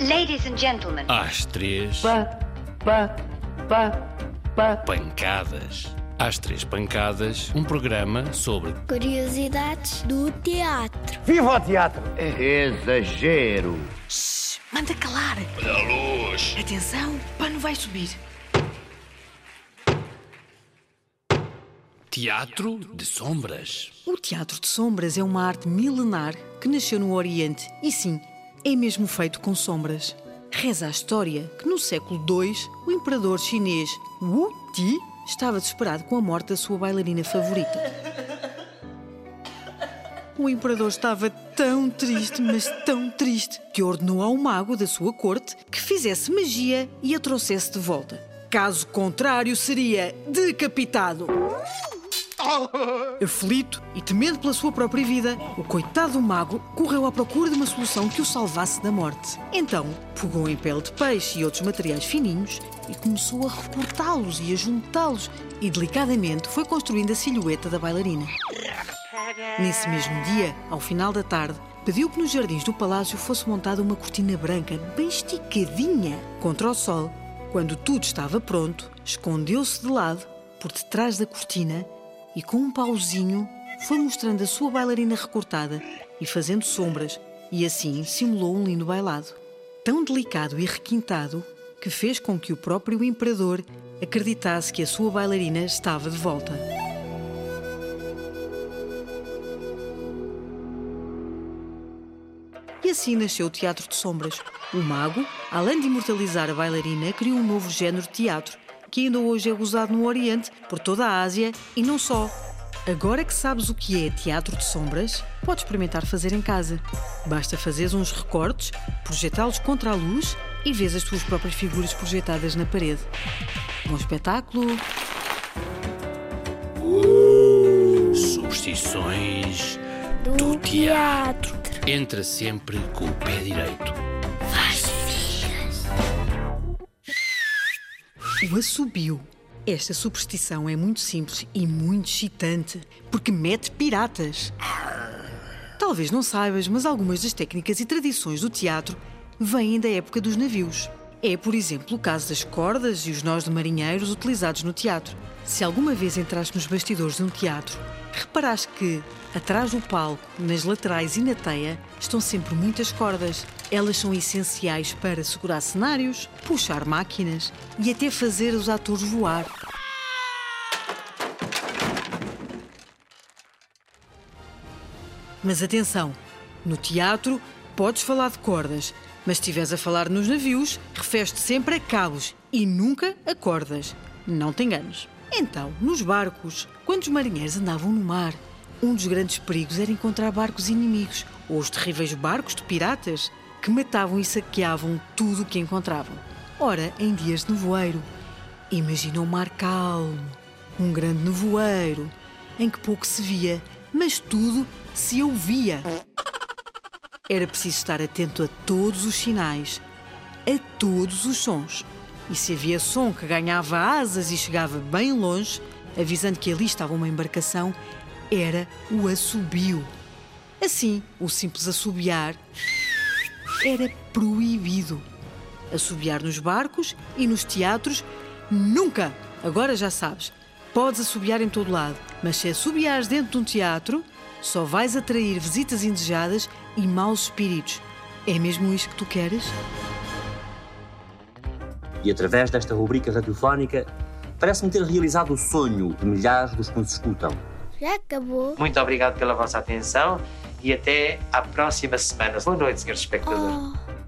Ladies and gentlemen. Às três, Pá, pá, pá, pá. pancadas. Às três pancadas, um programa sobre Curiosidades do teatro. Viva o teatro! Exagero. Manda calar. Olha a luz. Atenção, o pano vai subir. teatro de sombras. O teatro de sombras é uma arte milenar que nasceu no Oriente e sim, é mesmo feito com sombras. Reza a história que no século II o imperador chinês Wu Ti estava desesperado com a morte da sua bailarina favorita. O imperador estava tão triste, mas tão triste, que ordenou ao mago da sua corte que fizesse magia e a trouxesse de volta. Caso contrário, seria decapitado. Aflito e temendo pela sua própria vida, o coitado do mago correu à procura de uma solução que o salvasse da morte. Então, pegou em pele de peixe e outros materiais fininhos e começou a recortá-los e a juntá-los e delicadamente foi construindo a silhueta da bailarina. Nesse mesmo dia, ao final da tarde, pediu que nos jardins do palácio fosse montada uma cortina branca bem esticadinha contra o sol. Quando tudo estava pronto, escondeu-se de lado, por detrás da cortina, e com um pauzinho foi mostrando a sua bailarina recortada e fazendo sombras, e assim simulou um lindo bailado. Tão delicado e requintado que fez com que o próprio imperador acreditasse que a sua bailarina estava de volta. E assim nasceu o Teatro de Sombras. O mago, além de imortalizar a bailarina, criou um novo género de teatro, que ainda hoje é usado no Oriente, por toda a Ásia e não só. Agora que sabes o que é teatro de sombras, podes experimentar fazer em casa. Basta fazeres uns recortes, projetá-los contra a luz e vês as tuas próprias figuras projetadas na parede. Bom espetáculo! Superstições Do, do teatro. Entra sempre com o pé direito. O assobio. Esta superstição é muito simples e muito excitante, porque mete piratas. Talvez não saibas, mas algumas das técnicas e tradições do teatro vêm da época dos navios. É, por exemplo, o caso das cordas e os nós de marinheiros utilizados no teatro. Se alguma vez entraste nos bastidores de um teatro, reparaste que, atrás do palco, nas laterais e na teia, estão sempre muitas cordas. Elas são essenciais para segurar cenários, puxar máquinas e até fazer os atores voar. Mas atenção, no teatro podes falar de cordas, mas se estiveres a falar nos navios, referes-te sempre a cabos e nunca a cordas. Não te enganes. Então, nos barcos, quando os marinheiros andavam no mar, um dos grandes perigos era encontrar barcos inimigos ou os terríveis barcos de piratas que matavam e saqueavam tudo o que encontravam. Ora, em dias de nevoeiro, imagina um mar calmo, um grande nevoeiro, em que pouco se via, mas tudo se ouvia. Era preciso estar atento a todos os sinais, a todos os sons. E se havia som que ganhava asas e chegava bem longe, avisando que ali estava uma embarcação, era o assobio. Assim, o simples assobiar era proibido. Assobiar nos barcos e nos teatros, nunca! Agora já sabes, podes assobiar em todo lado, mas se assobiares dentro de um teatro, só vais atrair visitas indesejadas e maus espíritos. É mesmo isto que tu queres? E através desta rubrica radiofónica, parece-me ter realizado o sonho de milhares dos que nos escutam. Já acabou? Muito obrigado pela vossa atenção e até à próxima semana. Boa noite, senhores espectadores. Oh.